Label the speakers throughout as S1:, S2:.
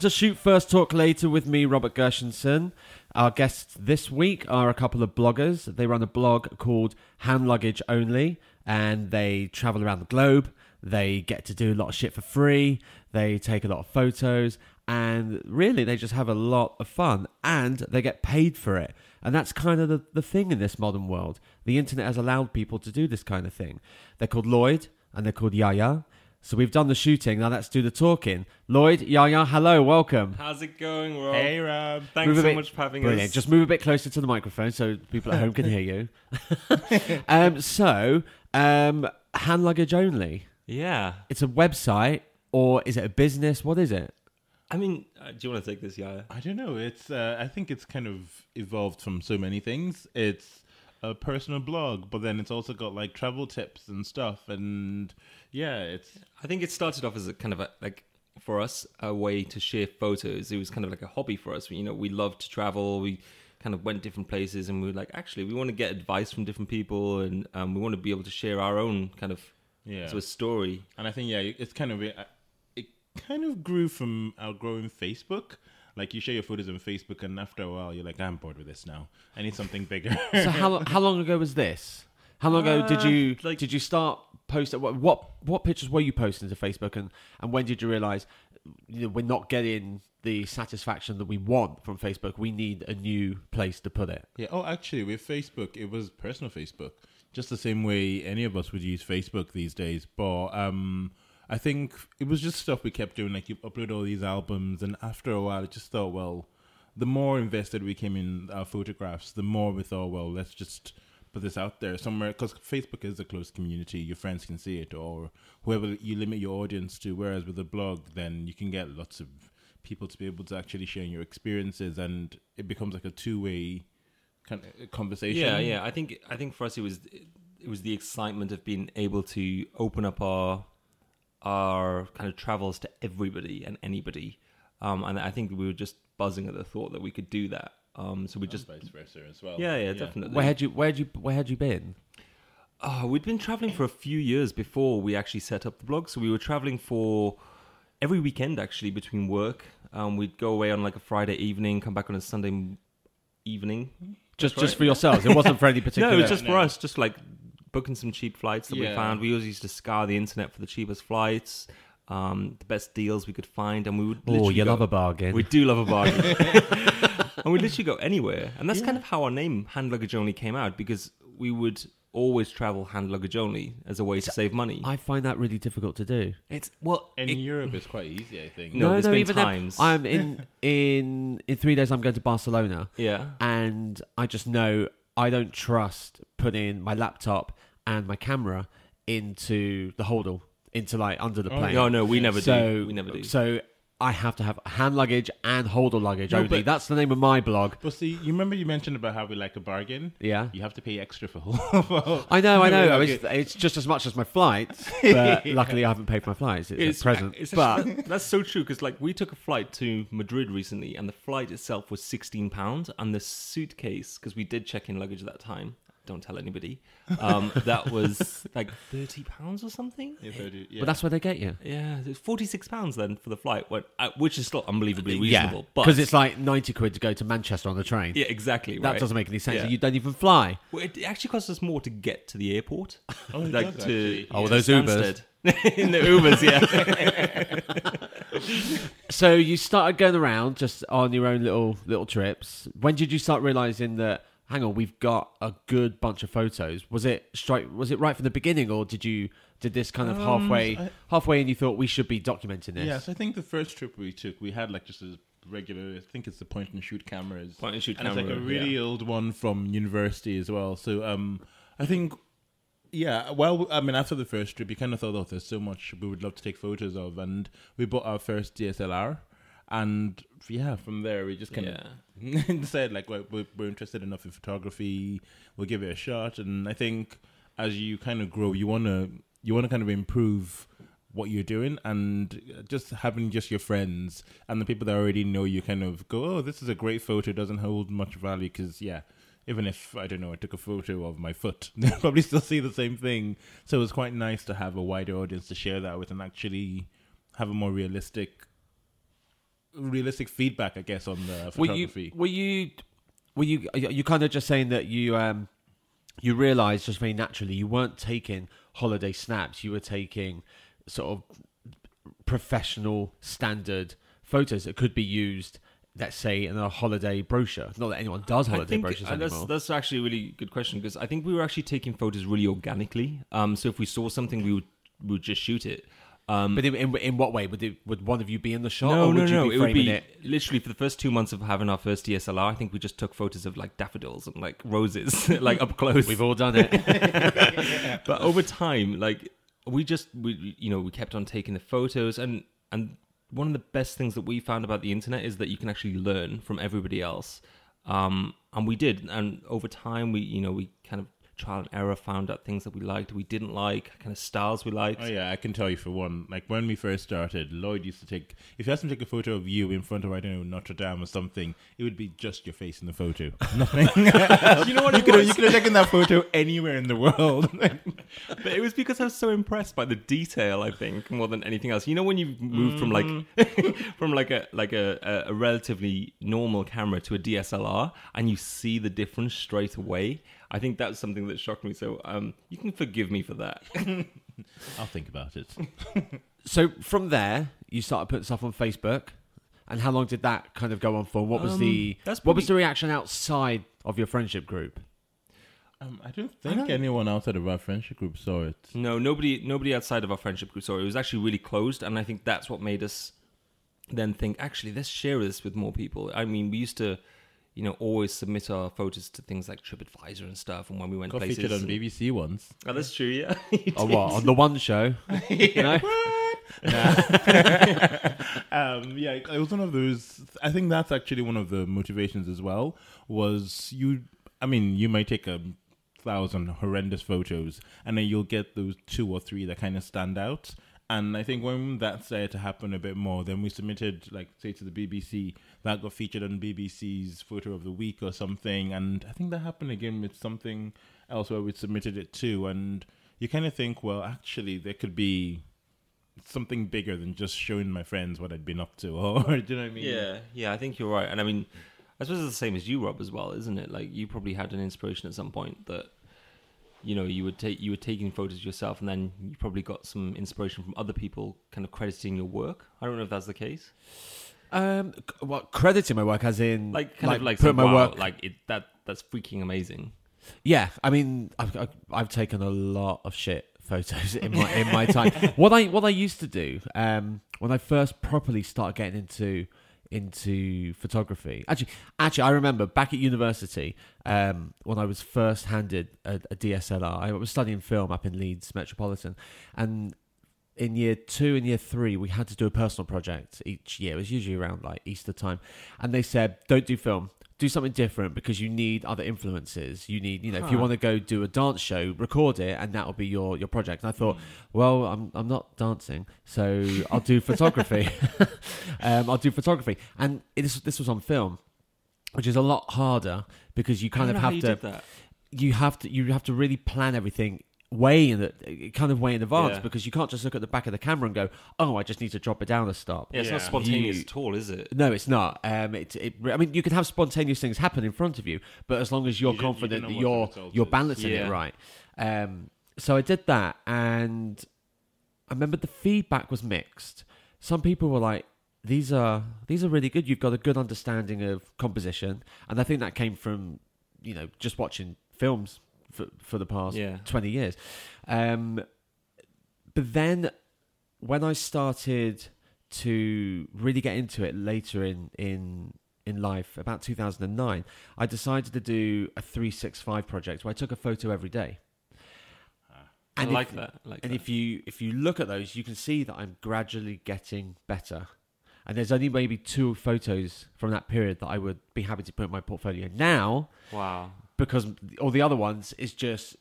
S1: To Shoot First Talk Later with me, Robert Gershenson. Our guests this week are a couple of bloggers. They run a blog called Hand Luggage Only, and they travel around the globe. They get to do a lot of shit for free. They take a lot of photos, and really, they just have a lot of fun, and they get paid for it. And that's kind of the, the thing in this modern world. The internet has allowed people to do this kind of thing. They're called Lloyd, and they're called Yaya. So we've done the shooting. Now let's do the talking. Lloyd, Yaya, hello, welcome.
S2: How's it going, Rob?
S3: Hey, Rob.
S2: Thanks
S1: Move
S2: so
S1: bit-
S2: much for having
S1: Brilliant.
S2: us.
S1: Just move a bit closer to the microphone so people at home can hear you. um, so, um, hand luggage only.
S2: yeah.
S1: It's a website or is it a business? What is it?
S2: I mean, uh, do you want to take this, Yaya?
S3: I don't know. It's. Uh, I think it's kind of evolved from so many things. It's a personal blog, but then it's also got like travel tips and stuff. And yeah, it's
S2: I think it started off as a kind of a like for us a way to share photos. It was kind of like a hobby for us. You know, we loved to travel. We kind of went different places, and we were like, actually, we want to get advice from different people, and um, we want to be able to share our own kind of
S3: yeah.
S2: sort of story.
S3: And I think yeah, it's kind of it kind of grew from outgrowing Facebook. Like you share your photos on Facebook, and after a while, you're like, I'm bored with this now. I need something bigger.
S1: So how how long ago was this? How long ago did
S2: Uh,
S1: you
S2: like-
S1: did you start posting? What, what what pictures were you posting to Facebook, and and when did you realize you know, we're not getting the satisfaction that we want from Facebook? We need a new place to put it.
S3: Yeah. Oh, actually, with Facebook, it was personal Facebook, just the same way any of us would use Facebook these days. But um, I think it was just stuff we kept doing. Like you upload all these albums, and after a while, I just thought, well, the more invested we came in our photographs, the more we thought, well, let's just put this out there somewhere because Facebook is a closed community. Your friends can see it, or whoever you limit your audience to. Whereas with a blog, then you can get lots of people to be able to actually share your experiences, and it becomes like a two way kind of conversation.
S2: Yeah, yeah. I think I think for us it was it was the excitement of being able to open up our our kind of travels to everybody and anybody, um, and I think we were just buzzing at the thought that we could do that. Um, so we
S3: Just
S2: just
S3: vice versa as well.
S2: yeah, yeah, definitely.
S1: Where had you where had you where had you been?
S2: Oh, we'd been traveling for a few years before we actually set up the blog. So we were traveling for every weekend actually between work. Um, we'd go away on like a Friday evening, come back on a Sunday m- evening.
S1: Just just
S2: right.
S1: for yourselves. It wasn't for any particular.
S2: No, it was just
S3: No.
S2: for us, just like booking some cheap flights that we
S3: Yeah.
S2: found. We always used to scour the internet for the cheapest flights, um, the best deals we could find, and we would.
S1: oh, you
S2: go-
S1: love a bargain.
S2: We do love a bargain, and we literally go anywhere, and that's kind of how our name hand luggage only came out because we would always travel hand luggage only as a way to save money.
S1: I find that really difficult to do.
S2: It's well,
S3: In
S2: it-
S3: Europe, it's quite easy, I think.
S2: No, there's been
S1: even then,
S2: times.
S1: I'm in in in three days. I'm going to Barcelona,
S2: yeah,
S1: and I just know I don't trust putting my laptop and my camera into the holdall, into like under the
S3: Oh,
S1: plane.
S2: no, oh, no, we never
S1: so
S2: do. We never do.
S1: So I have to have hand luggage and holdall luggage
S3: No,
S1: only.
S3: but-
S1: That's the name of my blog.
S3: But see, you remember you mentioned about how we like a bargain?
S1: Yeah.
S3: You have to pay extra for whole.
S1: I know, I know.
S3: No,
S1: It's, it's just as much as my flights, but luckily I haven't paid for my flights. It's, a present.
S2: It's
S1: but
S2: actually- that's so true because like we took a flight to Madrid recently, and the flight itself was sixteen pounds, and the suitcase because we did check in luggage at that time. Don't tell anybody. Um, that was like thirty pounds or something.
S3: I do- yeah.
S1: but that's where they get you.
S2: Yeah, it's forty six pounds then for the flight, uh, which is still unbelievably reasonable. but
S1: because it's like ninety quid to go to Manchester on the train.
S2: yeah, exactly.
S1: That
S2: right.
S1: doesn't make any sense.
S2: Yeah.
S1: You don't even fly.
S2: Well, it actually costs us more to get to the airport.
S3: Oh,
S2: like
S3: does,
S2: to.
S1: Oh,
S2: to
S1: those Ubers.
S2: In the Ubers, yeah.
S1: So you started going around just on your own little little trips. When did you start realizing that? Hang on, we've got a good bunch of photos. Was it straight? Was it right from the beginning, or did you did this kind of
S3: Um,
S1: halfway
S3: I-
S1: halfway, and you thought we should be documenting this?
S3: Yes, I think the first trip we took, we had like just a regular. I think it's the point and shoot cameras.
S2: Point and shoot
S3: and it's like a
S2: camera,
S3: really old one from university as well. So um, I think. Yeah, well, I mean, after the first trip, you kind of thought, oh, there's so much we would love to take photos of, and we bought our first DSLR, and yeah, from there we just kind
S2: Yeah.
S3: of decided like we're, we're we're interested enough in photography, we'll give it a shot, and I think as you kind of grow, you wanna you wanna kind of improve what you're doing, and just having just your friends and the people that already know you kind of go, oh, this is a great photo, doesn't hold much value because yeah. Even if I don't know, I took a photo of my foot, they'll probably still see the same thing. So it was quite nice to have a wider audience to share that with, and actually have a more realistic realistic feedback, I guess, on the photography.
S1: Were you were you were you you kind of just saying that you um you realized just very naturally you weren't taking holiday snaps, you were taking sort of professional standard photos that could be used let's say in a holiday brochure. Not that anyone does
S2: I
S1: holiday
S2: think
S1: brochures
S2: uh, that's
S1: anymore.
S2: that's actually a really good question because I think we were actually taking photos really organically. Um, so if we saw something, we would we would just shoot it. Um,
S1: But in, in, in what way would it, would one of you be in the shot?
S2: no,
S1: or
S2: no,
S1: would you
S2: no.
S1: Be
S2: it would be
S1: it?
S2: literally for the first two months of having our first DSLR. I think we just took photos of like daffodils and like roses, like up close.
S1: We've all done it.
S2: but over time, like we just we you know we kept on taking the photos and and one of the best things that we found about the internet is that you can actually learn from everybody else. Um, and we did, and over time, we you know we kind of trial and error found out things that we liked, we didn't like, kind of styles we liked.
S3: Oh yeah, I can tell you for one. Like when we first started, Lloyd used to take. If you asked him to take a photo of you in front of I don't know Notre Dame or something, it would be just your face in the photo. Nothing.
S2: you know what
S3: you could have, you could have taken that photo anywhere in the world.
S2: But it was because I was so impressed by the detail. I think more than anything else. You know, when you move from like mm. from like a like a, a relatively normal camera to a DSLR, and you see the difference straight away. I think that's something that shocked me. So um, you can forgive me for that.
S3: I'll think about it.
S1: So from there, you started putting stuff on Facebook, and how long did that kind of go on for? What was
S2: Um,
S1: the
S2: that's
S1: what was
S2: probably-
S1: the reaction outside of your friendship group?
S3: Um, I don't think anyone outside of our friendship group saw it.
S2: No, nobody nobody outside of our friendship group saw it. It was actually really closed, and I think that's what made us then think, actually, let's share this with more people. I mean, we used to, you know, always submit our photos to things like TripAdvisor and stuff, and when we went
S3: Got
S2: places.
S3: featured on
S2: and-
S3: BBC once.
S2: Oh, that's true. Yeah.
S1: Oh, what on the one show? You know,
S3: um, yeah, it was one of those. I think that's actually one of the motivations as well. Was you? I mean, you might take a thousand horrendous photos, and then you'll get those two or three that kind of stand out. And I think when that started to happen a bit more, then we submitted, like, say, to the BBC. That got featured on BBC's Photo of the Week or something. And I think that happened again with something else where we submitted it too. And you kind of think, well, actually, there could be something bigger than just showing my friends what I'd been up to, or do you know what I mean?
S2: Yeah, yeah, I think you're right. And I mean, I suppose it's the same as you, Rob, as well, isn't it? Like you probably had an inspiration at some point that you know you would take you were taking photos yourself, and then you probably got some inspiration from other people, kind of crediting your work. I don't know if that's the case.
S1: um, what crediting my work as in
S2: Like kind of like
S1: put my
S2: wow,
S1: work.
S2: like it that that's freaking amazing.
S1: Yeah, I mean, I've, I've I've taken a lot of shit photos in my in my time. what I what I used to do um, when I first properly started getting into into photography. Actually, actually, I remember back at university um, when I was first handed a, a DSLR. I was studying film up in Leeds Metropolitan, and in year two and year three, we had to do a personal project each year. It was usually around like Easter time. And they said, don't do film, do something different because you need other influences. You need, you know, if you want to go do a dance show, record it and that'll be your, your project. And I thought, well, I'm, I'm not dancing, so I'll do photography. um, I'll do photography. And it is, this was on film, which is a lot harder because you kind of have to you have to you have to really plan everything way in the kind of way in advance
S2: Yeah.
S1: because you can't just look at the back of the camera and go, oh, I just need to drop it down a stop.
S2: Yeah, it's not spontaneous
S1: You-
S2: at all, is it?
S1: No, it's not. Um, it, it, I mean, you can have spontaneous things happen in front of you, but as long as you're
S3: You don't- you
S1: confident that
S3: know what
S1: you're you're balancing
S2: Yeah.
S1: it right. Um, so I did that, and I remember the feedback was mixed. Some people were like, "These are these are really good. You've got a good understanding of composition," and I think that came from you know just watching films for for the past
S2: Yeah.
S1: 20 years. Um, but then when I started to really get into it later in, in, in life, about 2009, I decided to do a 365 project where I took a photo every day.
S2: I
S1: if-
S2: like that. Like
S1: and
S2: that.
S1: if you if you look at those, you can see that I'm gradually getting better. And there's only maybe two photos from that period that I would be happy to put in my portfolio now
S2: wow.
S1: Because all the other ones is just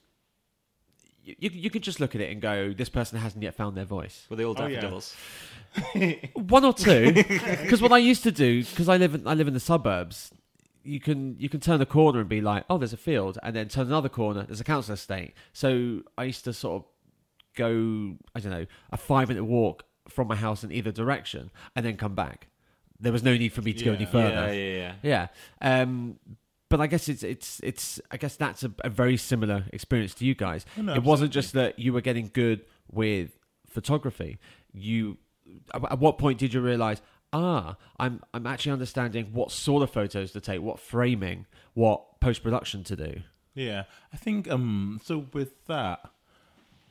S1: you, you, you could just look at it and go, this person hasn't yet found their voice.
S2: Were they all
S3: Oh, yeah.
S2: daffodils?
S1: One or two, because what I used to do, because I live in, I live in the suburbs, you can you can turn the corner and be like, oh, there's a field, and then turn another corner, there's a council estate. So I used to sort of go, I don't know, a five minute walk from my house in either direction, and then come back. there was no need for me to go any further.
S2: Yeah, yeah, yeah.
S1: Yeah. Um, but I guess it's it's it's I guess that's a, a very similar experience to you guys.
S3: No,
S1: it wasn't just that you were getting good with photography. You at at what point did you realize, ah, I'm I'm actually understanding what sort of photos to take, what framing, what post production to do.
S3: Yeah, I think um. So with that,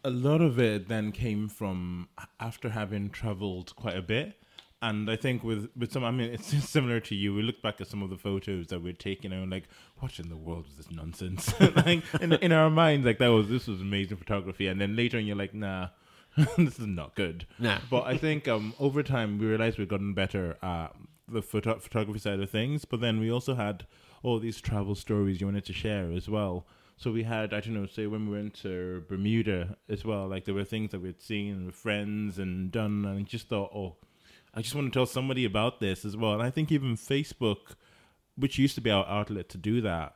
S3: a lot of it then came from after having traveled quite a bit, and I think with with some, I mean, it's similar to you. We look back at some of the photos that we're taking, and we're like, what in the world was this nonsense? like in in our minds, like that was this was amazing photography, and then later, on you're like, nah. this is not good.
S1: Nah.
S3: But I think um, over time we realized we've gotten better at the photo- photography side of things. But then we also had all these travel stories you wanted to share as well. So we had, I don't know, say when we went to Bermuda as well, like there were things that we'd seen with friends and done, and just thought, oh, I just want to tell somebody about this as well. And I think even Facebook, which used to be our outlet to do that,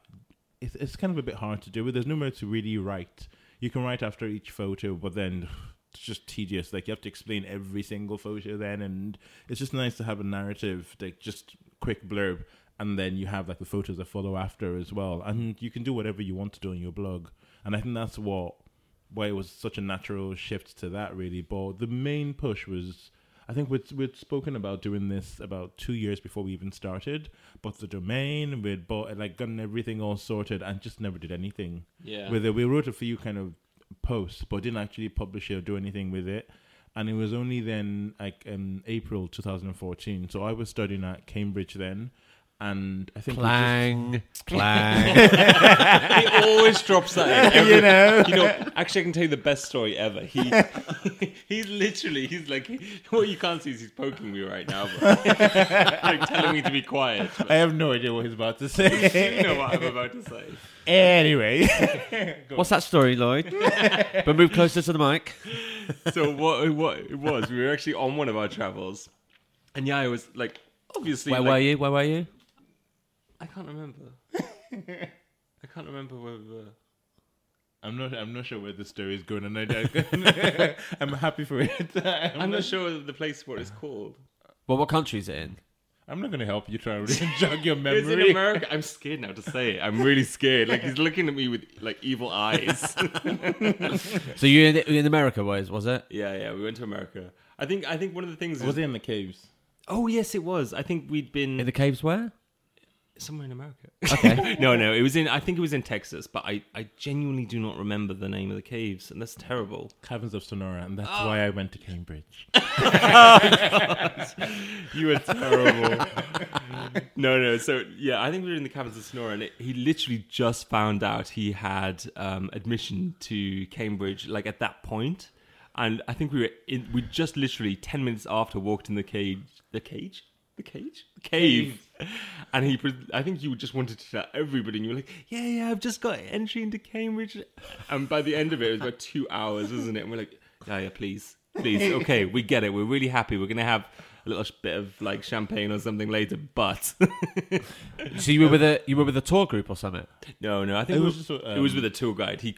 S3: it's, it's kind of a bit hard to do. But There's nowhere to really write. You can write after each photo, but then it's just tedious. Like you have to explain every single photo then, and it's just nice to have a narrative, like just quick blurb, and then you have like the photos that follow after as well, and you can do whatever you want to do on your blog. And I think that's what why it was such a natural shift to that really. But the main push was. I think we'd, we'd spoken about doing this about two years before we even started, but the domain, we'd bought, like, gotten everything all sorted and just never did anything
S2: Yeah.
S3: with it. We wrote a few kind of posts, but didn't actually publish it or do anything with it. And it was only then, like in April 2014. So I was studying at Cambridge then, and I think we
S1: Clang, clang.
S2: he always drops that. In every,
S3: You know?
S2: you know. Actually, I can tell you the best story ever. He, he's literally, he's like, what you can't see is he's poking me right now, but like telling me to be quiet.
S3: just, I have no idea what he's about to say.
S2: You know what I'm about to say.
S3: anyway,
S1: What's that story, Lloyd? but move closer to the mic.
S2: So what? What it was? We were actually on one of our travels, and yeah, I was like, obviously,
S1: Where
S2: like,
S1: were you? Where were you?
S2: I can't remember. I can't remember where we.
S3: I'm not. I'm not sure where the story is going, and I, I'm happy for it. I'm,
S2: I'm not sure the place what it's called.
S1: Well, what country is it in?
S3: I'm not going to help you try and jog your
S2: It's
S3: memory.
S2: in America. I'm scared now to say it. I'm really scared. Like he's looking at me with like evil eyes.
S1: So you in, in America, was was it?
S2: yeah, yeah. We went to America. I think. I think one of the things.
S3: Was
S2: is,
S3: it in the caves?
S2: Oh yes, it was. I think we'd been
S1: In the caves where?
S2: Somewhere in America.
S1: Okay.
S2: no, no, it was in. I think it was in Texas, but I, I genuinely do not remember the name of the caves, and that's terrible.
S3: Caverns of Sonora, and that's why I went to Cambridge.
S2: You were terrible. no, no. So yeah, I think we were in the caverns of Sonora, and it, he literally just found out he had um, admission to Cambridge, like at that point. And I think we were in. We just literally ten minutes after walked in the cage. The cage. The cage. The cave. And he, pres- I think you just wanted to tell everybody, and you were like, "Yeah, yeah, I've just got entry into Cambridge." And by the end of it, it was about two hours, isn't it? And we're like, "Yeah, yeah, please, please, okay, we get it. We're really happy. We're gonna have a little bit of like champagne or something later, but
S1: So you were with a you were with a tour group or something?
S2: no, no. I think
S3: It
S2: it
S3: was
S2: was,
S3: just,
S2: it was
S3: um,
S2: with a tour guide. He, he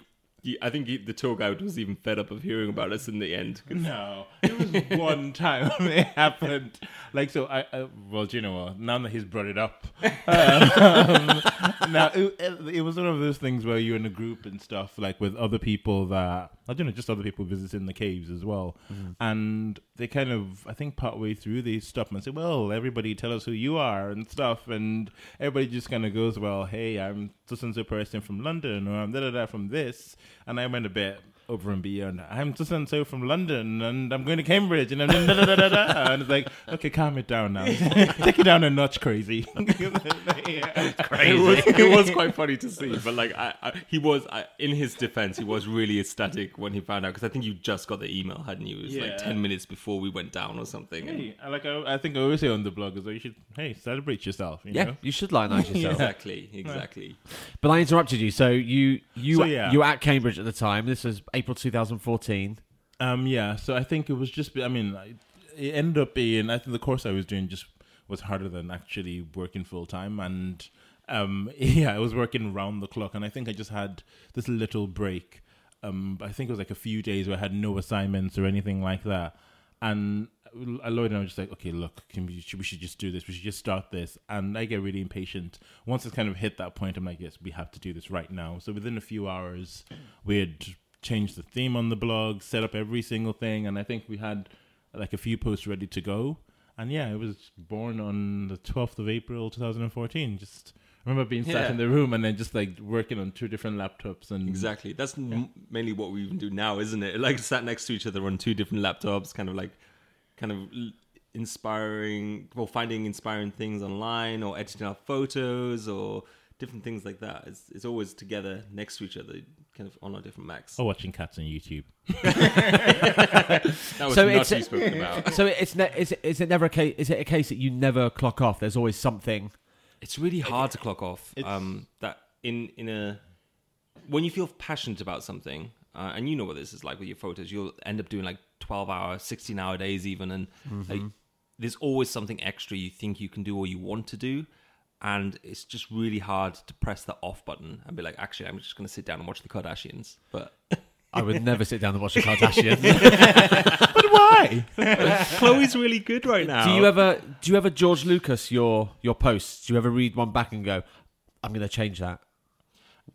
S2: I think he, the tour guide was even fed up of hearing about us in the end.
S3: No, it was one time it happened. Like so, I, I well, do you know what? Now that he's brought it up, um, now it, it was one of those things where you're in a group and stuff, like with other people that I don't know, just other people visiting the caves as well, and they kind of, I think, partway through they stop and say, "Well, everybody, tell us who you are and stuff," and everybody just kind of goes, "Well, hey, I'm so and so person from London, or I'm da da da from this," and I went a bit over and beyond. I'm just and so from London, and I'm going to Cambridge, and I'm da, da, da, da, da. and it's like, okay, calm it down now, take it down a notch, crazy.
S2: It was, it was quite funny to see, but like I, I, he was, I, in his defense, he was really ecstatic when he found out because I think you just got the email, hadn't you? It was
S3: Yeah.
S2: like ten minutes before we went down or something. and-
S3: Hey, I like I, I think I always say on the blog is that you should hey celebrate yourself. You
S1: Yeah,
S3: know?
S1: you should lionize yourself.
S2: Exactly, exactly.
S1: But I interrupted you. So you you
S3: So, yeah.
S1: you were at Cambridge at the time. This was April 2014.
S3: Um, yeah. So I think it was just. I mean, it ended up being. I think the course I was doing just was harder than actually working full time, and um, yeah, I was working round the clock, and I think I just had this little break. Um, I think it was like a few days where I had no assignments or anything like that. And Lloyd and I were just like, okay, look, we, we should just do this. We should just start this. And I get really impatient. Once it's kind of hit that point, I'm like, yes, we have to do this right now. So within a few hours, we had changed the theme on the blog, set up every single thing. And I think we had like a few posts ready to go. And yeah, it was born on the 12th of April, 2014. Just I remember being sat in the room and then just like working on two different laptops and
S2: Exactly. That's m- mainly what we even do now, isn't it? Like sat next to each other on two different laptops, kind of like, kind of l- inspiring, well, finding inspiring things online or editing our photos or different things like that. It's, it's always together next to each other, kind of on our different Macs.
S3: or watching cats on YouTube.
S2: that was
S1: So
S2: not
S1: it's-
S2: to be spoken about.
S1: So it's ne- is it, is it never a case? Is it a case that you never clock off? There's always something.
S2: It's really hard to clock off. Um, that in in a when you feel passionate about something, uh, and you know what this is like with your photos, you'll end up doing like twelve hour, sixteen hour days even, and like, there's always something extra you think you can do or you want to do, and it's just really hard to press the off button and be like, actually, I'm just going to sit down and watch the Kardashians. But
S1: I would never sit down and watch the Kardashians.
S3: But why?
S2: Khloé's really good right now.
S1: do you ever do you ever George Lucas your your posts? Do you ever read one back and go, I'm going to change that?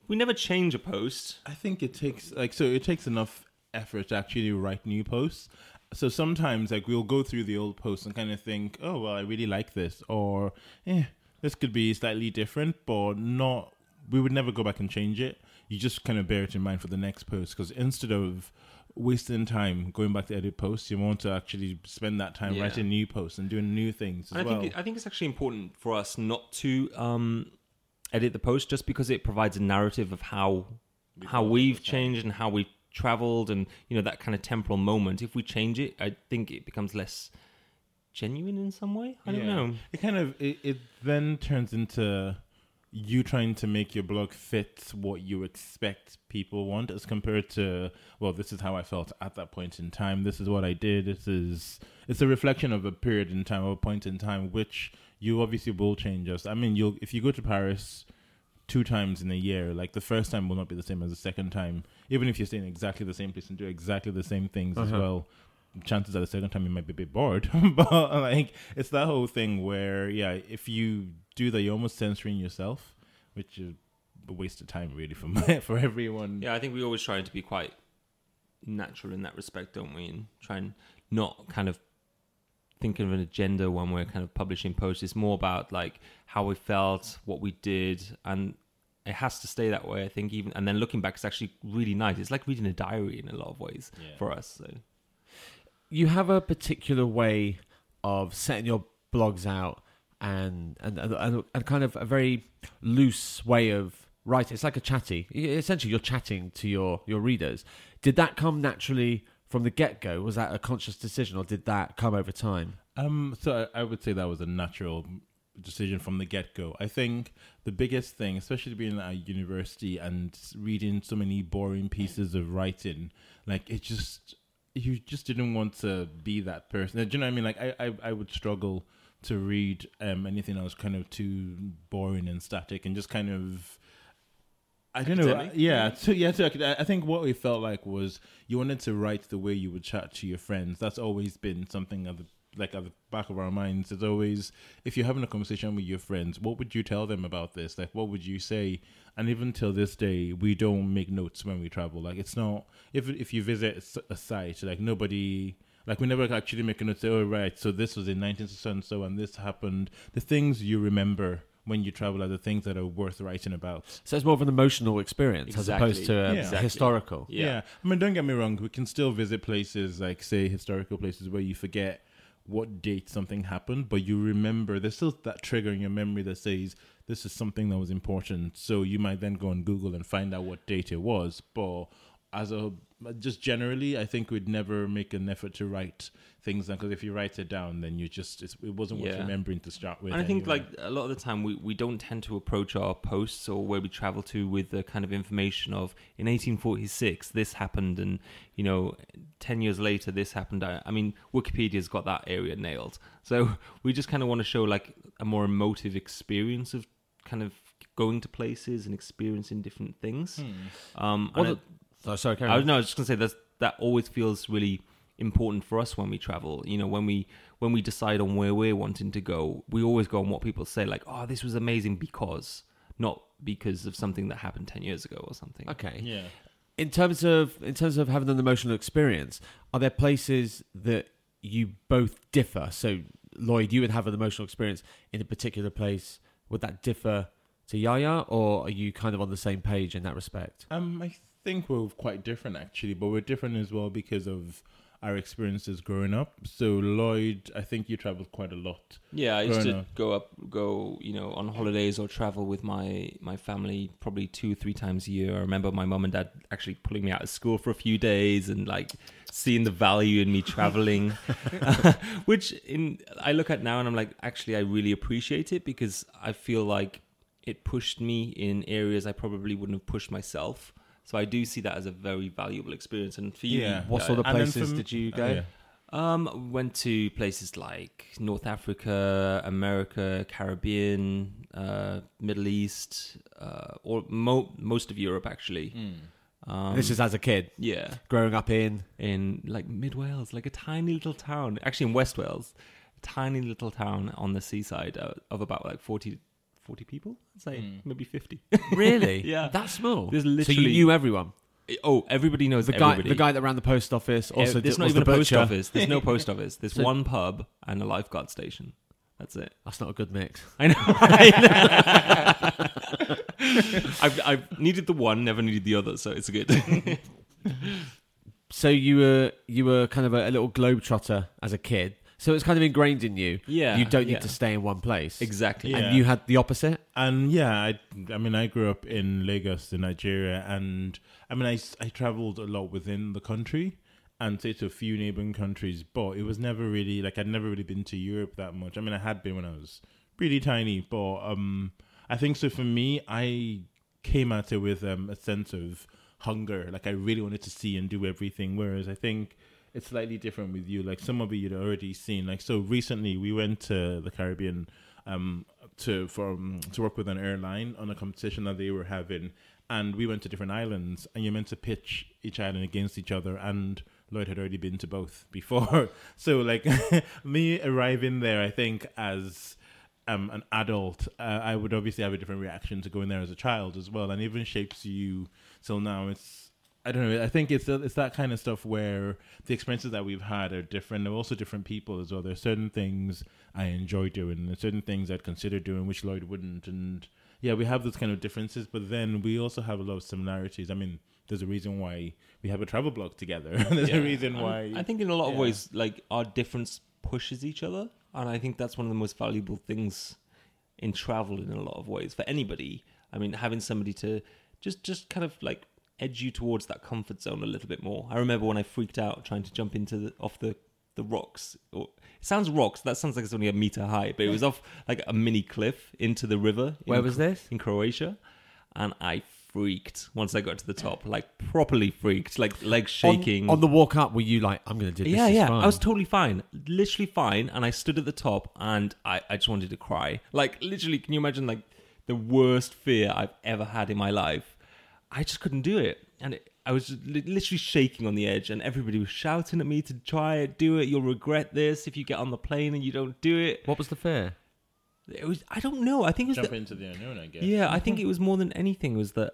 S2: We never change a post.
S3: I think it takes like so it takes enough effort to actually write new posts. So sometimes like we'll go through the old posts and kind of think, oh well, I really like this, or eh, this could be slightly different, but not. We would never go back and change it. You just kind of bear it in mind for the next post because instead of wasting time going back to edit posts, you want to actually spend that time
S2: Yeah.
S3: writing new posts and doing new things as
S2: I
S3: well.
S2: think I think it's actually important for us not to um, edit the post just because it provides a narrative of how how we've changed and how we've traveled and you know that kind of temporal moment. If we change it, I think it becomes less genuine in some way. I don't
S3: Yeah.
S2: know.
S3: It kind of it, it then turns into you trying to make your blog fit what you expect people want as compared to well this is how I felt at that point in time this is what I did this is it's a reflection of a period in time or a point in time which you obviously will change us I mean you'll if you go to Paris two times in a year like the first time will not be the same as the second time even if you're staying in exactly the same place and do exactly the same things as
S1: Uh-huh.
S3: well chances are the second time you might be a bit bored but like it's that whole thing where yeah if you do that you're almost censoring yourself which is a waste of time really for my, for everyone
S2: Yeah, I think we always try to be quite natural in that respect, don't we? And try and not kind of think of an agenda when we're kind of publishing posts. It's more about like how we felt, what we did, and it has to stay that way. I think even and then looking back, it's actually really nice. It's like reading a diary in a lot of ways
S3: Yeah.
S2: for us. So
S1: You have a particular way of setting your blogs out and and and, kind of a very loose way of writing. It's like a chatty. Essentially, you're chatting to your your readers. Did that come naturally from the get go? Was that a conscious decision, or did that come over time?
S3: Um, so I, I would say that was a natural decision from the get go. I think the biggest thing, especially being at university and reading so many boring pieces of writing, like it just you just didn't want to be that person. Do you know what I mean? Like I, I, I would struggle to read um anything that was kind of too boring and static and just kind of I don't know.
S2: Academic?
S3: Yeah, so yeah, so I I think what we felt like was you wanted to write the way you would chat to your friends. That's always been something of the like at the back of our minds. It's always if you're having a conversation with your friends, what would you tell them about this? Like, what would you say? And even till this day, we don't make notes when we travel. Like, it's not if if you visit a site, like nobody. Like we never actually make a note. Say, oh right, so this was in 19 so and so, and this happened. The things you remember when you travel are the things that are worth writing about.
S1: So it's more of an emotional experience as opposed to a
S3: Yeah. Exactly.
S1: historical.
S2: Yeah.
S3: Yeah. I mean, don't get me wrong. We can still visit places like, say, historical places where you forget what date something happened, but you remember. There's still that trigger in your memory that says this is something that was important. So you might then go on Google and find out what date it was. But as a just generally, I think we'd never make an effort to write things down because if you write it down, then you just it's, it wasn't worth
S2: Yeah.
S3: remembering to start with.
S2: And I think
S3: anyway.
S2: like a lot of the time we, we don't tend to approach our posts or where we travel to with the kind of information of in 1846 this happened and you know 10 years later this happened. I, I mean Wikipedia's got that area nailed. So we just kind of want to show like a more emotive experience of kind of going to places and experiencing different things. Um,
S1: Well,
S2: and
S1: the- oh, sorry, carry
S2: I, I was no, I was just gonna say that that always feels really important for us when we travel. You know, when we when we decide on where we're wanting to go, we always go on what people say, like, "Oh, this was amazing because," not because of something that happened ten years ago or something.
S1: Okay.
S3: Yeah.
S1: In terms of in terms of having an emotional experience, are there places that you both differ? So, Lloyd, you would have an emotional experience in a particular place. Would that differ to Yaya, or are you kind of on the same page in that respect?
S3: Um, I think we're quite different actually, but we're different as well because of our experiences growing up. So Lloyd, I think you traveled quite a lot.
S2: Yeah, I used to
S3: enough.
S2: go up, go you know, on holidays or travel with my my family probably two, three times a year. I remember my mum and dad actually pulling me out of school for a few days and like seeing the value in me traveling, which in I look at now and I'm like, actually, I really appreciate it because I feel like it pushed me in areas I probably wouldn't have pushed myself. So I do see that as a very valuable experience. And for you,
S3: Yeah.
S1: What sort of places
S3: for me-
S1: did you
S3: Oh,
S1: go?
S3: yeah.
S2: um, went to places like North Africa, America, Caribbean, uh, Middle East, uh, or mo- most of Europe actually. Um,
S1: this is as a kid
S2: yeah,
S1: growing up in.
S2: in like mid Wales, like a tiny little town. Actually, in West Wales, a tiny little town on the seaside uh, of about like 40, 40 people. I'd say
S3: Mm.
S2: maybe fifty.
S1: Really?
S2: Yeah.
S1: That small.
S2: There's
S1: so you knew everyone.
S2: oh, everybody knows
S1: The guy, the guy that ran the post office.
S2: Uh,
S1: Also,
S2: there's
S1: did,
S2: not
S1: was
S2: even a post office. There's no post office. There's
S1: So-
S2: one pub and a lifeguard station. That's it.
S1: That's not a good mix.
S2: I know. I know. I've, I've needed the one, never needed the other, so it's a good.
S1: So you were you were kind of a, a little globetrotter as a kid. So it's kind of ingrained in you.
S2: yeah,
S1: you don't need
S2: yeah.
S1: to stay in one place.
S2: exactly.
S3: Yeah.
S1: And you had the opposite.
S3: And yeah, I, I mean, I grew up in Lagos, in Nigeria, and I mean, I, s- I traveled a lot within the country and say to a few neighboring countries, but it was never really like I'd never really been to Europe that much. I mean, I had been when I was really tiny, but um, I think so for me, I came at it with um, a sense of hunger. Like I really wanted to see and do everything. Whereas I think it's slightly different with you. Like some of you you'd already seen. Like so recently, we went to the Caribbean um, to for um, to work with an airline on a competition that they were having, and we went to different islands, and you're meant to pitch each island against each other, and Lloyd had already been to both before, so like me arriving there, I think as um, an adult, uh, I would obviously have a different reaction to going there as a child as well, and even shapes you till now. It's I don't know. I think it's it's that kind of stuff where the experiences that we've had are different. They're also different people as well. There's certain things I enjoy doing, and certain things I'd consider doing which Lloyd wouldn't. And yeah, we have those kind of differences, but then we also have a lot of similarities. I mean, there's a reason why we have a travel blog together. there's
S2: Yeah.
S3: a reason why.
S2: I think in a lot of ways, like our difference pushes each other, and I think that's one of the most valuable things in travel. In a lot of ways, for anybody, I mean, having somebody to just just kind of like edge you towards that comfort zone a little bit more. I remember when I freaked out trying to jump into the off the the rocks. Or, it sounds rocks. That sounds like it's only a meter high, but it was off like a mini cliff into the river. in
S1: Where was this?
S2: In Croatia, and I freaked once I got to the top, like properly freaked, like legs shaking.
S1: On, on the walk up, were you like, I'm going to do this?
S2: yeah, yeah.
S1: fine.
S2: I was totally fine, literally fine, and I stood at the top, and I, I just wanted to cry. Like literally, can you imagine like the worst fear I've ever had in my life? I just couldn't do it, and it, I was literally shaking on the edge, and everybody was shouting at me to try it, do it. You'll regret this if you get on the plane and you don't do it.
S1: What was the fear?
S2: It was I don't know. I think it was
S3: Jump
S2: the,
S3: into the unknown, I guess.
S2: yeah, I think it was more than anything was that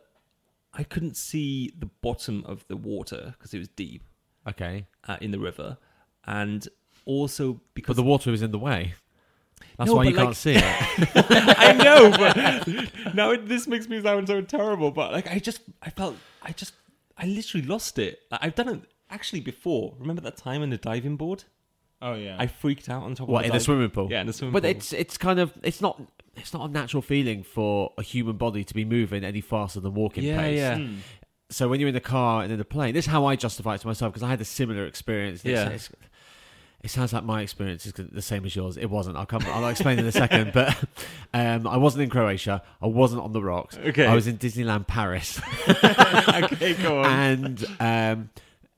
S2: I couldn't see the bottom of the water because it was deep
S1: Okay.
S2: uh, in the river, and also
S1: But
S2: because
S1: the water was in the way. That's
S2: No,
S1: why you
S2: like-
S1: can't see it.
S2: I know, but now it, this makes me sound so terrible. But like, I just, I felt, I just, I literally lost it. Like, I've done it actually before. Remember that time in the diving board?
S3: Oh yeah.
S2: I freaked out on top of that.
S1: what
S2: of
S1: in
S2: the
S1: the swimming pool?
S2: Yeah, in the swimming
S1: But
S2: pool.
S1: But it's it's kind of it's not it's not a natural feeling for a human body to be moving any faster than walking
S2: yeah,
S1: pace.
S2: yeah.
S3: Hmm.
S1: So when you're in the car and in the plane, this is how I justify it to myself because I had a similar experience. It's-
S2: Yeah.
S1: It sounds like my experience is the same as yours. It wasn't. I'll come. I'll explain in a second. But um, I wasn't in Croatia. I wasn't on the rocks.
S2: Okay.
S1: I was in Disneyland Paris.
S2: okay, go on.
S1: and um,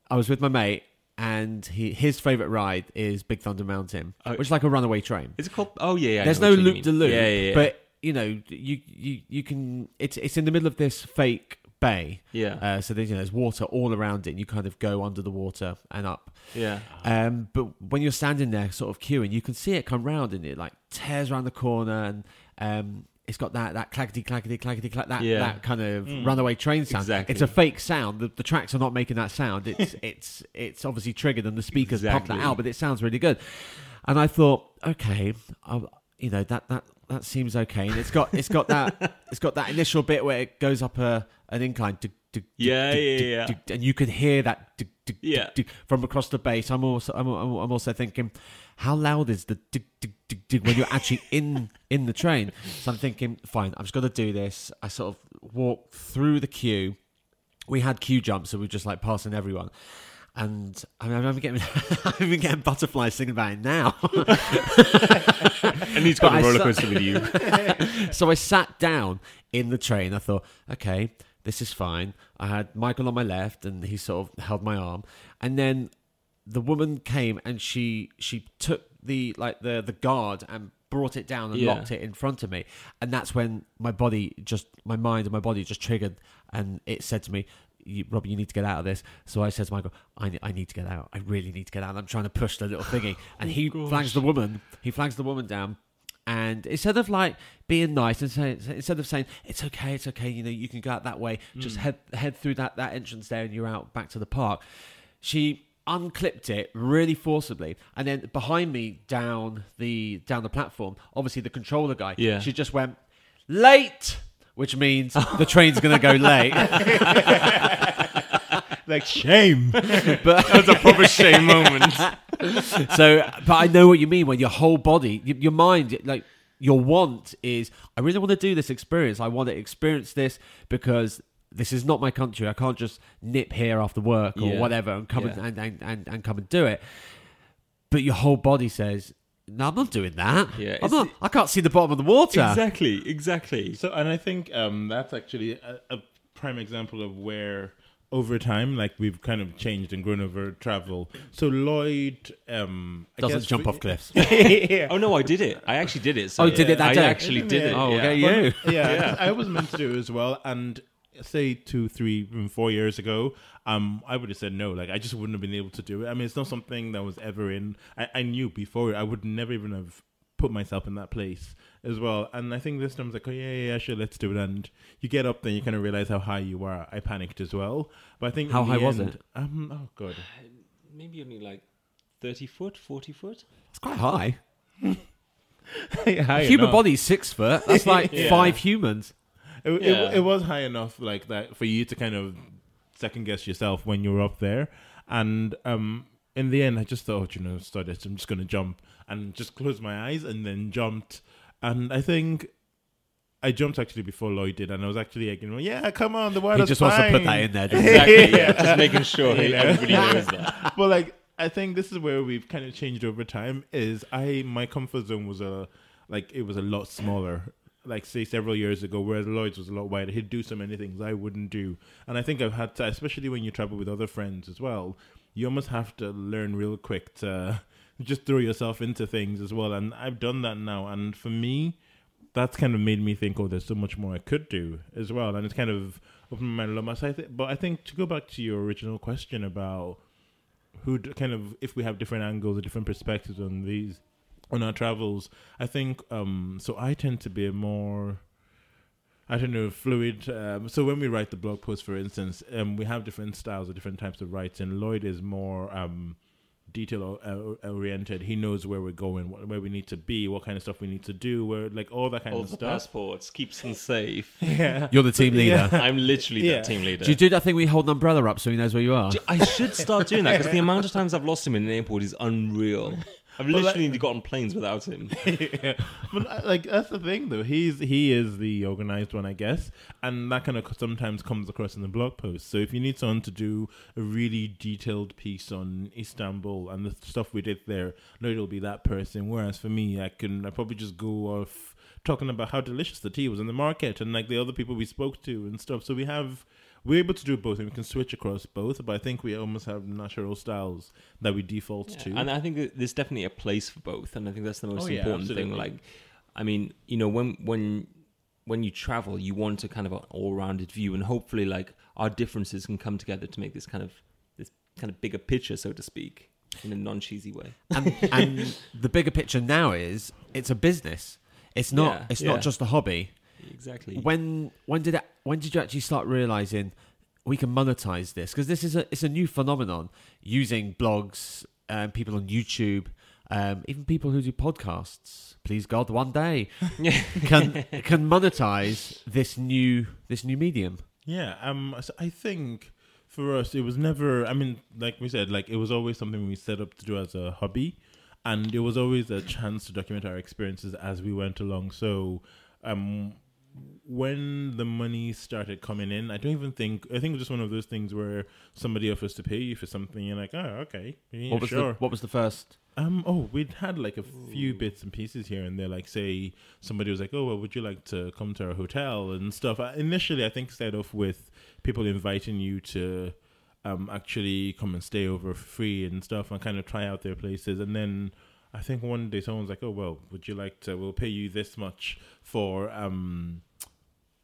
S1: I was with my mate, and he his favorite ride is Big Thunder Mountain,
S2: Oh.
S1: which is like a runaway train.
S2: Is it called? Oh yeah, yeah.
S1: There's no loop de loop,
S2: Yeah, yeah, yeah.
S1: but you know, you, you you can. It's it's in the middle of this fake bay.
S2: Yeah.
S1: Uh, so there's, you know, there's water all around it, and you kind of go under the water and up.
S2: yeah.
S1: Um, but when you're standing there, sort of queuing, you can see it come round, and it like tears around the corner, and um, it's got that that clackety clackety clackety clack that
S2: Yeah.
S1: that kind of runaway train sound.
S2: Exactly.
S1: It's a fake sound. The, the tracks are not making that sound. It's it's it's obviously triggered, and the speakers pump that out, but it sounds really good. And I thought, okay, I'll, you know that that that seems okay, and it's got it's got that it's got that initial bit where it goes up a an incline.
S2: Yeah, yeah, yeah.
S1: and you can hear that
S2: Yeah.
S1: from across the bass. I'm also I'm, I'm also thinking, how loud is the when you're actually in in the train? So I'm thinking, fine, I'm just gonna do this. I sort of walk through the queue. We had queue jumps, so we are just like passing everyone. And I mean, I'm getting, I'm even getting butterflies thinking about it now.
S2: And he's got
S1: But I
S2: a roller coaster with you.
S1: so I sat down in the train. I thought, okay, this is fine. I had Michael on my left, and he sort of held my arm. And then the woman came, and she she took the like the the guard and brought it down and
S2: Yeah.
S1: locked it in front of me. And that's when my body just my mind and my body just triggered, and it said to me. You, Robbie, you need to get out of this. So I said to Michael, I, I need to get out. I really need to get out. I'm trying to push the little thingy. And oh, he flags the woman. He flags the woman down. And instead of like being nice and say, instead of saying it's okay, it's okay, you know, you can go out that way, hmm. just head head through that that entrance there, and you're out back to the park. She unclipped it really forcibly, and then behind me down the down the platform, obviously the controller guy,
S2: Yeah.
S1: she just went late, which means the train's gonna go late.
S3: Like shame.
S1: but
S2: That's a proper shame moment.
S1: so, but I know what you mean when your whole body, y- your mind, like your want is, I really want to do this experience. I want to experience this because this is not my country. I can't just nip here after work or
S2: Yeah.
S1: whatever and come
S2: Yeah.
S1: and, and, and, and come and do it. But your whole body says, no, I'm not doing that.
S2: Yeah,
S1: I'm
S2: it's
S1: not,
S2: the-
S1: I can't see the bottom of the water.
S2: exactly, exactly.
S3: So, and I think um, that's actually a, a prime example of where over time, like we've kind of changed and grown over travel. So Lloyd um, I
S1: Doesn't
S3: guess
S1: jump
S3: we-
S1: off cliffs.
S3: yeah.
S2: Oh no, I did it. I actually did it. So
S1: Oh, you did it that
S2: I
S1: day?
S2: actually did it.
S1: Oh,
S2: yeah.
S1: okay, you.
S3: yeah, I was meant to do it as well. And say two, three, even four years ago, um, I would have said no. Like I just wouldn't have been able to do it. I mean, it's not something that was ever in. I, I knew before. I would never even have put myself in that place as well. And I think this time I was like, oh yeah, yeah, yeah, sure, let's do it. And you get up, then you kind of realize how high you are. I panicked as well, but I think
S1: How
S3: in the
S1: high was it?
S3: Um, oh god,
S2: Maybe only like thirty foot, forty foot.
S1: It's quite high.
S3: high
S1: Human
S3: enough.
S1: body's six foot. That's like
S3: Yeah.
S1: five humans.
S3: It, it-
S2: Yeah.
S3: it, was high enough like that for you to kind of second guess yourself when you were up there. And um, in the end, I just thought, you know, start it. I'm just going to jump and just closed my eyes and then jumped. And I think I jumped actually before Lloyd did, and I was actually like, you know, yeah, come on, the water's
S1: He just wants to put that in there.
S2: Exactly. yeah. Just making sure
S3: You know?
S2: everybody knows that.
S3: but like I think this is where we've kind of changed over time. Is I my comfort zone was a like it was a lot smaller. Like say several years ago, whereas Lloyd's was a lot wider. He'd do so many things I wouldn't do, and I think I've had to, especially when you travel with other friends as well. You almost have to learn real quick to just throw yourself into things as well. And I've done that now, and for me, that's kind of made me think, oh, there's so much more I could do as well, and it's kind of opened my mind a lot. But I think to go back to your original question about who d- kind of if we have different angles or different perspectives on these on our travels, I think um so I tend to be a more I don't know fluid. Um, so when we write the blog post, for instance, um, we have different styles or different types of writing. Lloyd is more um, detail uh, oriented. He knows where we're going, what, where we need to be, what kind of stuff we need to do, where like all that kind
S2: All
S3: of
S2: the
S3: stuff.
S2: passports keeps them safe.
S3: Yeah.
S1: You're the team leader.
S2: I'm literally
S3: Yeah.
S2: that team leader.
S1: Do you do that thing where you hold an umbrella up so he knows where you are?
S2: I should start doing that because the amount of times I've lost him in an airport is unreal. I've
S3: Well,
S2: literally got on planes without him.
S3: yeah. But uh, like that's the thing though. He's he is the organized one, I guess, and that kind of sometimes comes across in the blog post. So if you need someone to do a really detailed piece on Istanbul and the stuff we did there, no, it'll be that person. Whereas for me, I can I probably just go off talking about how delicious the tea was in the market and like the other people we spoke to and stuff. So we have. We're able to do both, and we can switch across both. But I think we almost have natural styles that we default to.
S2: And I think that there's definitely a place for both, and I think that's the most
S3: Oh, yeah,
S2: important thing. Like, I mean, you know, when when when you travel, you want a kind of an all-rounded view, and hopefully, like our differences can come together to make this kind of this kind of bigger picture, so to speak, in a non-cheesy way.
S1: and, and the bigger picture now is it's a business. It's not.
S2: Yeah,
S1: it's
S2: yeah.
S1: not just a hobby.
S2: Exactly.
S1: When when did it, when did you actually start realizing we can monetize this? Because this is a it's a new phenomenon using blogs, um, people on YouTube, um, even people who do podcasts. Please God, one day can can monetize this new this new medium.
S3: Yeah, um, so I think for us it was never. I mean, like we said, like it was always something we set up to do as a hobby, and it was always a chance to document our experiences as we went along. So, um, when the money started coming in, I don't even think. I think it was just one of those things where somebody offers to pay you for something, you're like, oh, okay, yeah,
S1: what was
S3: sure.
S1: the what was the first?
S3: Um. Oh, we'd had like a few bits and pieces here and there. Like, say somebody was like, "Oh, well, would you like to come to our hotel and stuff?" Uh, initially, I think started off with people inviting you to um actually come and stay over free and stuff, and kind of try out their places. And then I think one day someone's like, "Oh, well, would you like to? We'll pay you this much for um."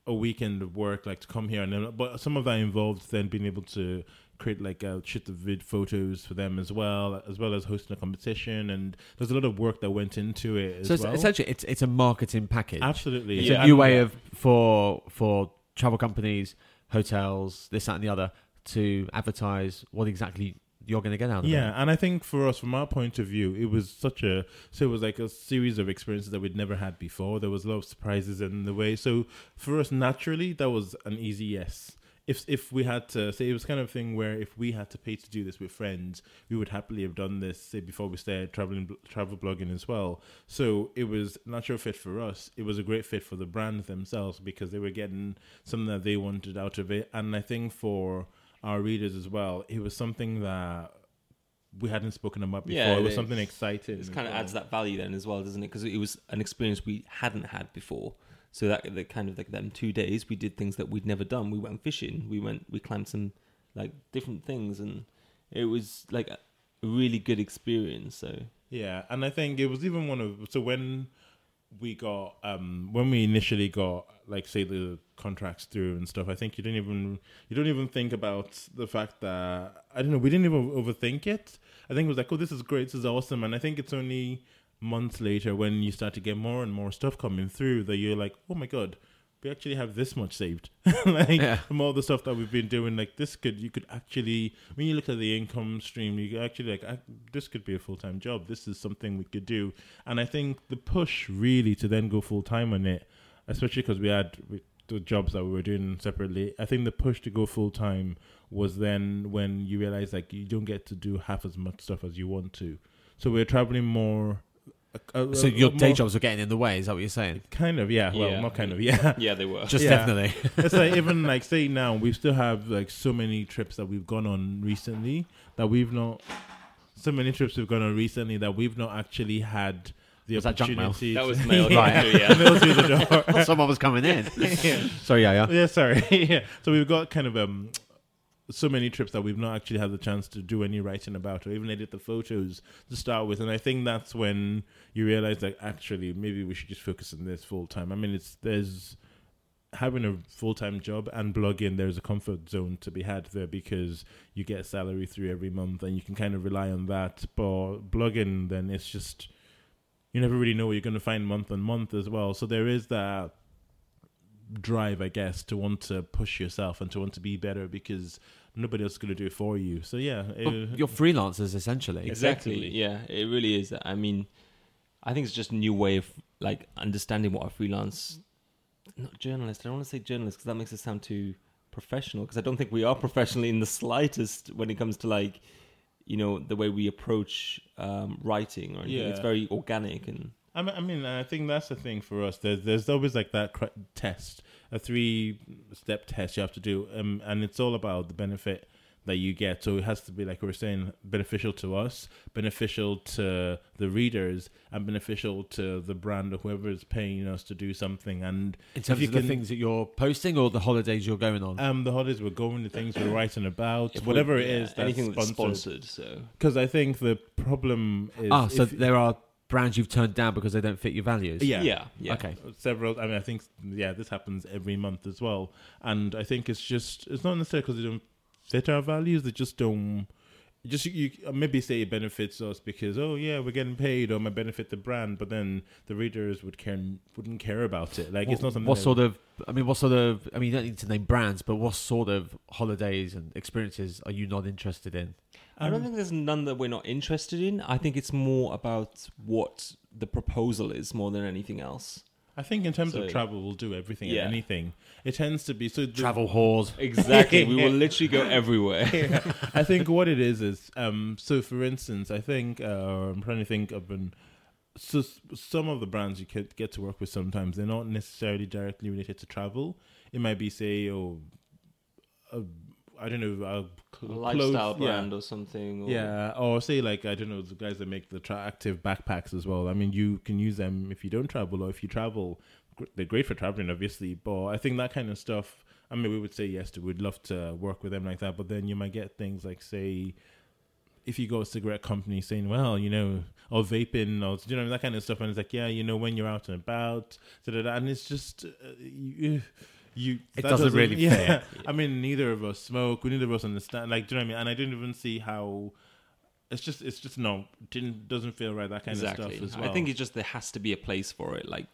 S3: A weekend of work like to come here and then but some of that involved then being able to create like uh, shoot the vid photos for them as well as well as hosting a competition and there's a lot of work that went into it as
S1: So it's,
S3: well
S1: essentially, it's it's a marketing package.
S3: absolutely
S1: It's
S3: Yeah.
S1: a new
S3: And-
S1: way of for for travel companies, hotels, this that and the other to advertise what exactly you're going to get out of it, yeah
S3: and i think for us from our point of view it was such a so it was like a series of experiences that we'd never had before. There was a lot of surprises in the way. So for us naturally that was an easy yes. If if we had to say it was kind of thing where if we had to pay to do this with friends we would happily have done this say before we started traveling travel blogging as well. So it was natural fit for us. It was a great fit for the brands themselves because they were getting something that they wanted out of it. And i think for our readers as well it was something that we hadn't spoken about before
S2: Yeah,
S3: it was something exciting
S2: It kind of adds that value then as well, doesn't it? Because it was an experience we hadn't had before. So that the kind of like them two days, we did things that we'd never done. We went fishing. We went, we climbed some like different things, and it was like a really good experience. So
S3: Yeah, and I think it was even one of so when we got um when we initially got like say the contracts through and stuff, I think you didn't even you don't even think about the fact that I don't know, we didn't even overthink it. I think it was like, oh, this is great, this is awesome, and I think it's only months later when you start to get more and more stuff coming through that you're like, oh my god. We actually have this much saved, like
S1: Yeah.
S3: from all the stuff that we've been doing. Like this could, you could actually, when you look at the income stream, you actually like, I, this could be a full time job. This is something we could do. And I think the push really to then go full time on it, especially because we had we, the jobs that we were doing separately. I think the push to go full time was then when you realize like you don't get to do half as much stuff as you want to. So we're traveling more. a- a-
S1: So your
S3: lot
S1: day jobs are getting in the way. Is that what you're saying?
S3: Kind of, yeah. Well,
S2: Yeah.
S3: not kind of, yeah.
S2: yeah, they were.
S1: Just
S3: Yeah.
S1: definitely.
S3: it's like even like say now we still have like so many trips that we've gone on recently that we've not so many trips we've gone on recently that we've not actually had the
S1: Was that junk mail?
S3: opportunity.
S2: that
S3: to-
S2: was mail.
S1: Right.
S2: right. Yeah.
S3: Mail through the door.
S1: Someone was coming in.
S3: yeah.
S1: Sorry, yeah, yeah.
S3: yeah, sorry. yeah. So we've got kind of um so many trips that we've not actually had the chance to do any writing about or even edit the photos to start with. And I think that's when you realize that actually maybe we should just focus on this full time. I mean it's there's having a full time job and blogging, there's a comfort zone to be had there because you get a salary through every month and you can kind of rely on that. But blogging, then it's just you never really know what you're going to find month on month as well. So there is that drive, I guess, to want to push yourself and to want to be better because nobody else is going to do it for you. So yeah,
S1: Well,
S3: it-
S1: you're freelancers essentially.
S2: Exactly.
S3: Exactly.
S2: Yeah, it really is. I mean, I think it's just a new way of like understanding what a freelance, not journalist. I don't want to say journalist because that makes it sound too professional. Because I don't think we are professional in the slightest when it comes to like, you know, the way we approach um, writing or.
S3: Yeah.
S2: It's very organic and
S3: I mean, I mean, I think that's the thing for us. There's there's always like that cr- test, a three step test you have to do, um, and it's all about the benefit that you get. So it has to be like we were saying, beneficial to us, beneficial to the readers, and beneficial to the brand or whoever is paying us to do something. And
S1: In
S3: If
S1: terms
S3: you
S1: of the things that you're posting or the holidays you're going on.
S3: um, the holidays we're going, the things we're writing about,
S2: if we-
S3: whatever it
S2: yeah,
S3: is, that's
S2: anything that's
S3: sponsored.
S2: sponsored. So
S3: Because I think the problem is
S1: ah, so
S3: if-
S1: there are brands you've turned down because they don't fit your values.
S3: Yeah.
S2: yeah, yeah.
S1: Okay.
S3: several. I mean, I think yeah, this happens every month as well, and I think it's just it's not necessarily because they don't fit our values; they just don't. Just you, you maybe say it benefits us because oh yeah we're getting paid or might benefit the brand, but then the readers would care wouldn't care about it. Like it's not something.
S1: What sort of? I mean, what sort of? I mean, you don't need to name brands, but what sort of holidays and experiences are you not interested in?
S2: I don't um, think there's none that we're not interested in. I think it's more about what the proposal is more than anything else.
S3: I think in terms
S2: So-
S3: of travel, we'll do everything
S2: Yeah.
S3: and anything. It tends to be so the-
S1: Travel whores.
S2: Exactly. we will literally go everywhere.
S3: I think what it is is um so for instance I think uh, I'm trying to think of an so some of the brands you could get to work with sometimes they're not necessarily directly related to travel it might be say oh a, I don't know a,
S2: A
S3: cl-
S2: lifestyle
S3: clothes- yeah.
S2: brand or something. Or,
S3: Yeah, or say like I don't know the guys that make the tra- active backpacks as well. I mean, you can use them if you don't travel or if you travel. gr- They're great for traveling, obviously, but I think that kind of stuff. I mean, we would say yes, to we'd love to work with them like that. But then you might get things like say, if you go to a cigarette company saying, well, you know, or vaping or you know that kind of stuff, and it's like, yeah, you know, when you're out and about, da-da-da, and it's just uh, you. You,
S1: It
S3: that
S1: doesn't really
S3: yeah.
S1: fit.
S3: I mean, neither of us smoke. We neither of us understand. Like, do you know what I mean? And I didn't even see how. It's just, it's just no, didn't doesn't feel right. That kind
S2: exactly.
S3: of stuff as well.
S2: I think it's just there has to be a place for it. Like,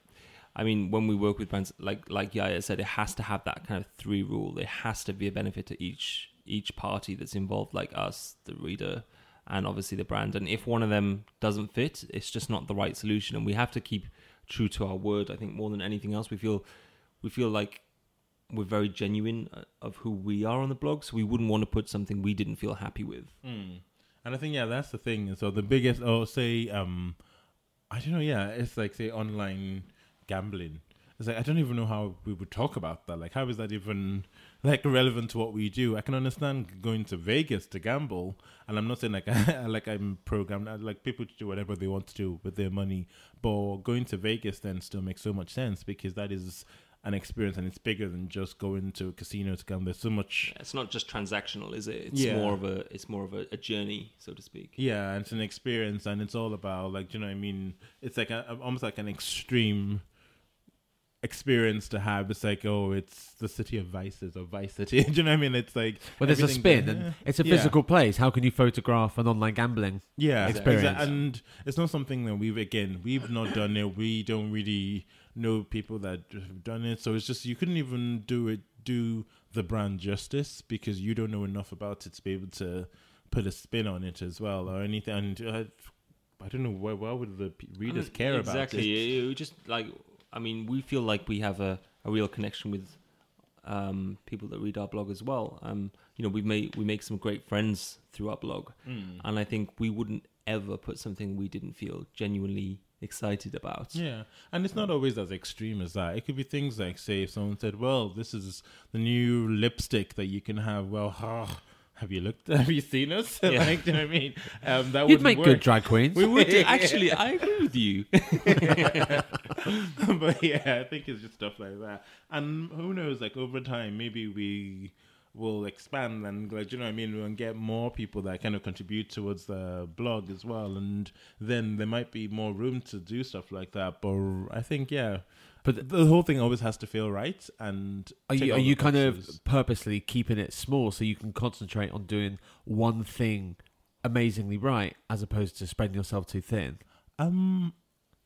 S2: I mean, when we work with brands, like like Yaya said, it has to have that kind of three rule. There has to be a benefit to each each party that's involved, like us, the reader, and obviously the brand. And if one of them doesn't fit, it's just not the right solution. And we have to keep true to our word. I think more than anything else, we feel we feel like we're very genuine uh, of who we are on the blog, so we wouldn't want to put something we didn't feel happy with.
S3: Mm. And I think yeah, that's the thing. So the biggest, oh, say, um, I don't know. Yeah, it's like say online gambling. It's like I don't even know how we would talk about that. Like, how is that even like relevant to what we do? I can understand going to Vegas to gamble, and I'm not saying like like I'm programmed. Like people to do whatever they want to do with their money, but going to Vegas then still makes so much sense because that is an experience and it's bigger than just going to a casino to gamble. There's so much
S2: It's not just transactional, is it? It's
S3: Yeah.
S2: more of a it's more of a, a journey, so to speak.
S3: Yeah, and it's an experience, and it's all about like, do you know what I mean? It's like a, almost like an extreme experience to have. It's like, oh, it's the city of vices or Vice City. do you know what I mean? It's like,
S1: Well, there's a spin,
S3: yeah.
S1: and it's a
S3: Yeah.
S1: physical place. How can you photograph an online gambling?
S3: yeah,
S1: experience.
S3: exa- and it's not something that we've again we've not done it. We don't really know people that have done it, so it's just you couldn't even do it do the brand justice because you don't know enough about it to be able to put a spin on it as well or anything. And uh, I don't know why. Why would the readers
S2: Um,
S3: care
S2: exactly.
S3: about it?
S2: You- you just like I mean, we feel like we have a, a real connection with um, people that read our blog as well. Um, you know, we made we make some great friends through our blog,
S3: Mm.
S2: and I think we wouldn't ever put something we didn't feel genuinely excited about.
S3: Yeah, and it's not always as extreme as that. It could be things like, say, if someone said, "Well, this is the new lipstick that you can have." Well, ah, have you looked? Have you seen us?
S2: Yeah.
S3: like, do you know what I mean? Um, that would
S1: make good drag queens.
S2: We would do, actually. I agree with you.
S3: but yeah, I think it's just stuff like that. And who knows? Like over time, maybe we will expand and like you know what I mean? And get more people that kind of contribute towards the blog as well and then there might be more room to do stuff like that but I think yeah. But the whole thing always has to feel right and
S1: Are you are you kind of purposely keeping it small so you can concentrate on doing one thing amazingly right as opposed to spreading yourself too thin?
S3: Um,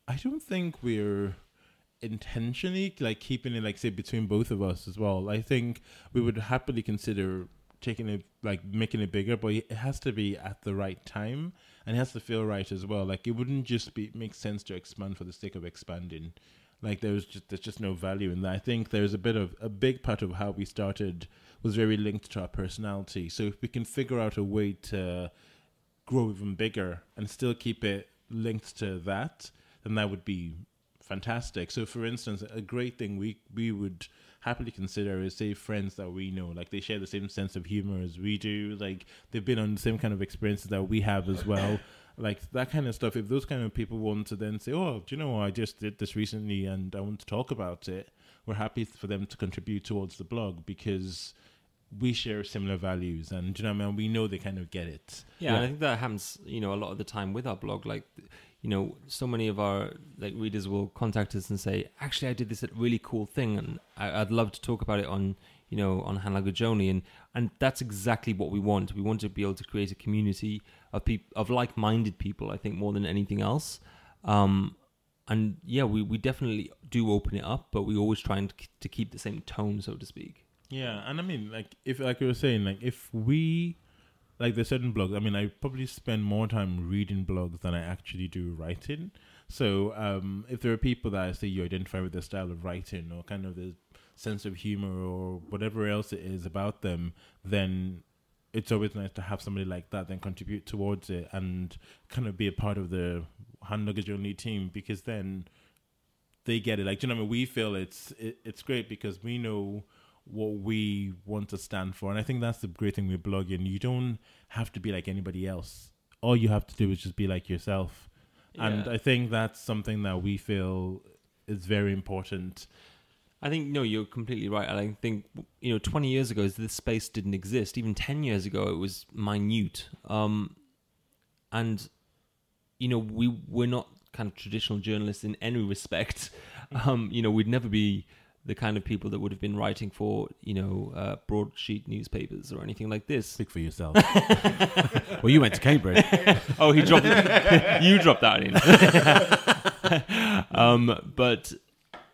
S3: I don't think we're intentionally like keeping it like say between both of us as well. I think we would happily consider taking it like making it bigger, but it has to be at the right time and it has to feel right as well. Like it wouldn't just be make sense to expand for the sake of expanding. Like there's just there's just no value in that. I think there's a bit of a big part of how we started was very linked to our personality. So if we can figure out a way to grow even bigger and still keep it linked to that, then that would be fantastic. So, for instance, a great thing we we would happily consider is say friends that we know, like they share the same sense of humor as we do, like they've been on the same kind of experiences that we have as well. Like that kind of stuff. If those kind of people want to then say, "Oh, do you know what? I just did this recently, and I want to talk about it," we're happy for them to contribute towards the blog because we share similar values, and you know I mean. We know they kind of get it.
S2: Yeah, and I think that happens, you know, a lot of the time with our blog. Like, you know, so many of our like readers will contact us and say, actually, I did this really cool thing, and I, I'd love to talk about it on you know on Only, and and that's exactly what we want. We want to be able to create a community of people of like-minded people. I think more than anything else. Um, and yeah, we, we definitely do open it up, but we always try and to keep the same tone, so to speak.
S3: Yeah, and I mean, like if like you were saying, like if we like there's certain blogs. I mean, I probably spend more time reading blogs than I actually do writing. So um, if there are people that I see you identify with their style of writing or kind of the sense of humor or whatever else it is about them, then it's always nice to have somebody like that then contribute towards it and kind of be a part of the hand luggage only team because then they get it. Like, you know, I mean, we feel it's it, it's great because we know what we want to stand for, and I think that's the great thing with blogging. You don't have to be like anybody else. All you have to do is just be like yourself, and I think that's something that we feel is very important.
S2: I think no, you're completely right. I think you know, 20 years ago, this space didn't exist. Even 10 years ago, it was minute. Um, and you know, we we're not kind of traditional journalists in any respect. Um, you know, we'd never be the kind of people that would have been writing for you know uh, broadsheet newspapers or anything like this.
S3: Speak for yourself.
S1: Well, you went to Cambridge.
S2: oh, he dropped. you dropped that in. um, but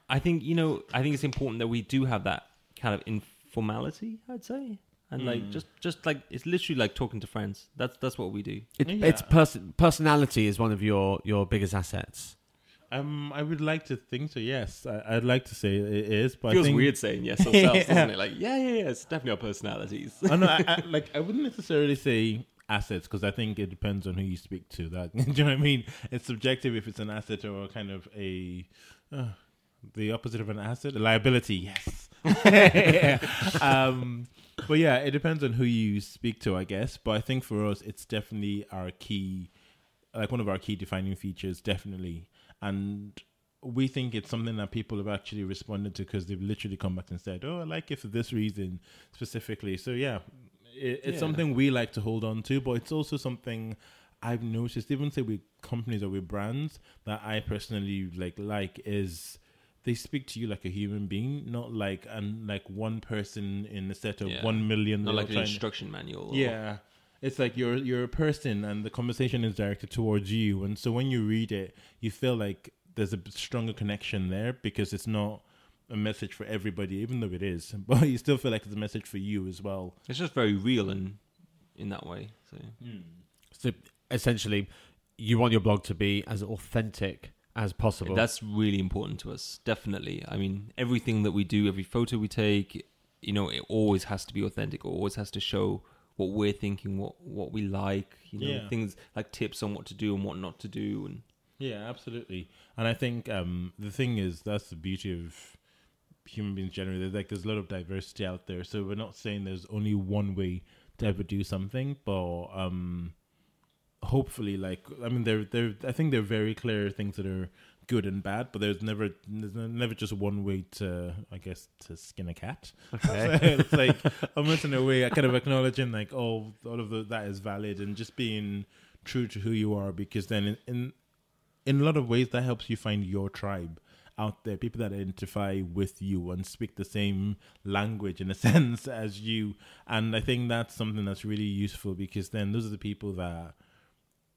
S2: I think you know. I think it's important that we do have that kind of informality. I'd say, and like just just like it's literally like talking to friends. That's that's what we do.
S1: It,
S3: Yeah.
S1: It's pers- personality is one of your your biggest assets.
S3: Um, I would like to think so. Yes, I, I'd like to say it is, but I
S2: Feels
S3: think,
S2: weird saying yes ourselves,
S3: Yeah.
S2: doesn't it? Like yeah, yeah, yeah. It's definitely our personalities.
S3: I know, I, I, like I wouldn't necessarily say assets because I think it depends on who you speak to. That do you know what I mean? It's subjective if it's an asset or kind of a uh, the opposite of an asset, a liability. Yes. um, but yeah, it depends on who you speak to, I guess. But I think for us, it's definitely our key, like one of our key defining features, definitely, and. We think it's something that people have actually responded to because they've literally come back and said, "Oh, I like it for this reason specifically." So yeah, it, it's
S2: Yeah.
S3: something we like to hold on to, but it's also something I've noticed, even say with companies or with brands that I personally like like is they speak to you like a human being, not like and like one person in a set of
S2: Yeah.
S3: one million.
S2: Not like an instruction manual.
S3: yeah. It's like you're you're a person and the conversation is directed towards you and so when you read it you feel like there's a stronger connection there because it's not a message for everybody even though it is but you still feel like it's a message for you as well.
S2: It's just very real and in that way. So hmm.
S1: So essentially, you want your blog to be as authentic as possible.
S2: That's really important to us. Definitely. I mean, everything that we do, every photo we take, you know, it always has to be authentic. It always has to show what we're thinking, what what we like. You know,
S3: Yeah.
S2: things like tips on what to do and what not to do. And
S3: Yeah, absolutely. And I think um, the thing is that's the beauty of human beings generally. There's, like there's a lot of diversity out there, so we're not saying there's only one way to ever do something, but um, hopefully, like I mean, there there I think there are very clear things that are good and bad, but there's never there's never just one way to I guess to skin a cat.
S1: okay.
S3: So it's like almost in a way, I kind of acknowledging like, oh, all of the, that is valid, and just being true to who you are, because then in, in in a lot of ways that helps you find your tribe out there, people that identify with you and speak the same language in a sense as you, and I think that's something that's really useful because then those are the people that.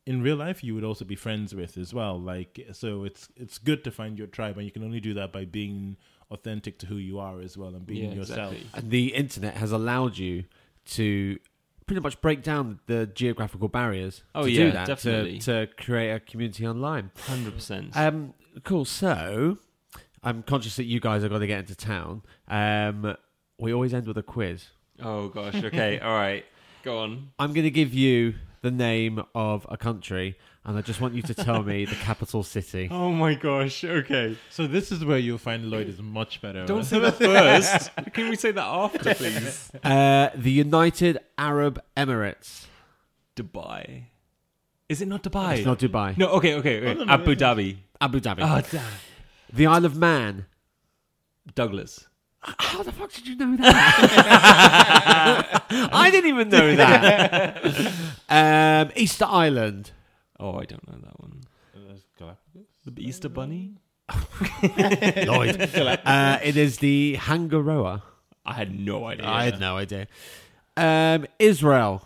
S3: In real life, you would also be friends with as well. Like, so it's it's good to find your tribe, and you can only do that by being authentic to who you are as well and being
S2: Yeah,
S3: yourself.
S2: exactly.
S1: and the internet has allowed you to pretty much break down the geographical barriers
S2: Oh,
S1: to
S2: yeah,
S1: do that
S2: definitely.
S1: to, to create a community online.
S2: hundred percent.
S1: Um, cool. So I'm conscious that you guys are going to get into town. Um, we always end with a quiz.
S2: Oh gosh. Okay. All right. Go on.
S1: I'm going to give you the name of a country, and I just want you to tell me the capital city.
S2: Oh my gosh. Okay.
S3: So this is where you'll find Lloyd is much better.
S2: Don't say that first. Can we say that after, please?
S1: Uh, the United Arab Emirates.
S2: Dubai. Is it not Dubai?
S1: It's not Dubai.
S2: No. Okay. Okay. okay.
S3: Oh, no, no,
S2: Abu. Dhabi.
S1: Abu Dhabi.
S2: Oh damn.
S1: the Isle of Man.
S2: Douglas.
S1: How the fuck did you know that? I didn't even know that. um, Easter Island.
S2: Oh, I don't know that one. The Easter Bunny.
S1: Lloyd. uh, it is the Hanga Roa.
S2: I had no idea.
S1: I had no idea. Um, Israel.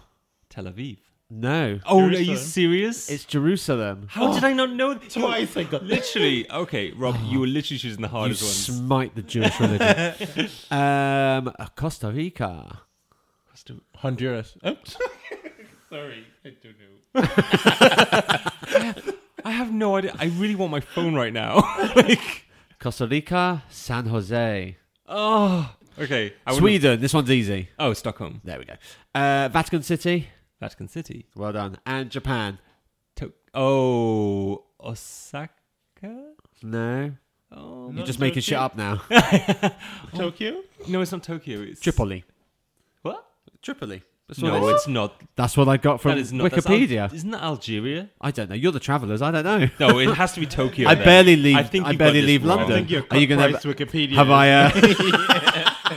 S2: Tel Aviv.
S1: No.
S2: Oh, are you serious?
S1: It's Jerusalem.
S2: How did I not know? that?
S3: Twice I got
S2: Literally, okay, Rob, you were literally choosing the
S1: You
S2: hardest ones.
S1: smite the Jewish religion. um, Costa Rica.
S3: Honduras. Oops. Sorry, I don't know.
S2: I have no idea. I really want my phone right now. like,
S1: Costa Rica, San Jose.
S2: oh, okay. I wouldn't-
S1: Sweden. This one's easy.
S2: Oh, Stockholm,
S1: There we go. Uh, Vatican City.
S2: Vatican City.
S1: Well done. And Japan.
S2: To- oh, Osaka.
S1: No.
S2: Oh,
S1: You're
S3: Not
S1: just making shit up now.
S3: Tokyo.
S2: no, it's not Tokyo. It's
S1: Tripoli.
S2: What?
S1: Tripoli. That's what,
S2: No,
S1: I,
S2: it's not.
S1: that's what I got from
S2: that is not that's Al-
S1: Wikipedia.
S2: isn't that Algeria?
S1: I don't know. You're the travellers. I don't know.
S2: No, it has to be Tokyo.
S1: I
S2: then.
S1: barely leave. I,
S2: I think you
S1: barely
S2: this
S1: leave
S2: wrong.
S3: I
S1: London.
S3: think you're
S1: Are you
S3: gonna
S1: have-
S3: Wikipedia.
S1: have I? Uh,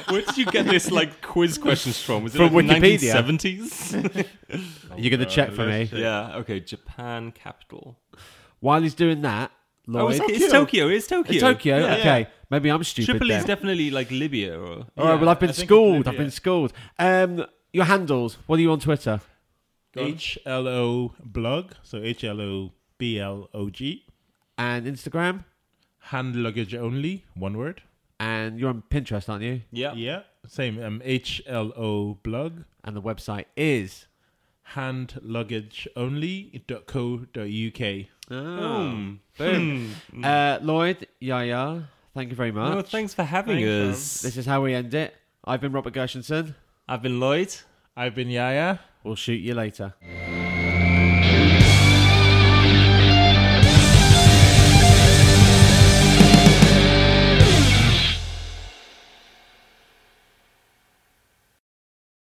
S2: Where did you get this like quiz questions from? Was it
S1: From
S2: like
S1: Wikipedia.
S2: Seventies.
S1: are you going to check for me?
S2: yeah. Okay. Japan capital.
S1: While he's doing that,
S2: Oh,
S1: Lloyd.
S2: it's, it's Tokyo. It's Tokyo.
S1: It's Tokyo.
S2: Yeah.
S1: Okay, maybe I'm stupid.
S2: Tripoli is
S1: then.
S2: definitely like Libya or.
S1: All right. Well, I've been
S3: I think it's
S1: schooled. I've been schooled. Um, your handles. What are you on Twitter?
S3: H L O blog. So H L O B L O G.
S1: And Instagram.
S3: Hand luggage only. One word.
S1: And you're on Pinterest, aren't you?
S2: Yeah.
S3: Yeah. Same. Um. H L O blog.
S1: And the website is.
S3: handluggageonly.co.uk. luggage only. Dot co. Dot uk.
S2: Boom.
S1: Boom. Uh, Lloyd, Yaya, thank you very much.
S2: Oh, thanks for having
S3: Thanks,
S2: us.
S1: This is how we end it. I've been Robert Gershenson.
S2: I've been Lloyd.
S3: I've been Yaya.
S1: We'll shoot you later.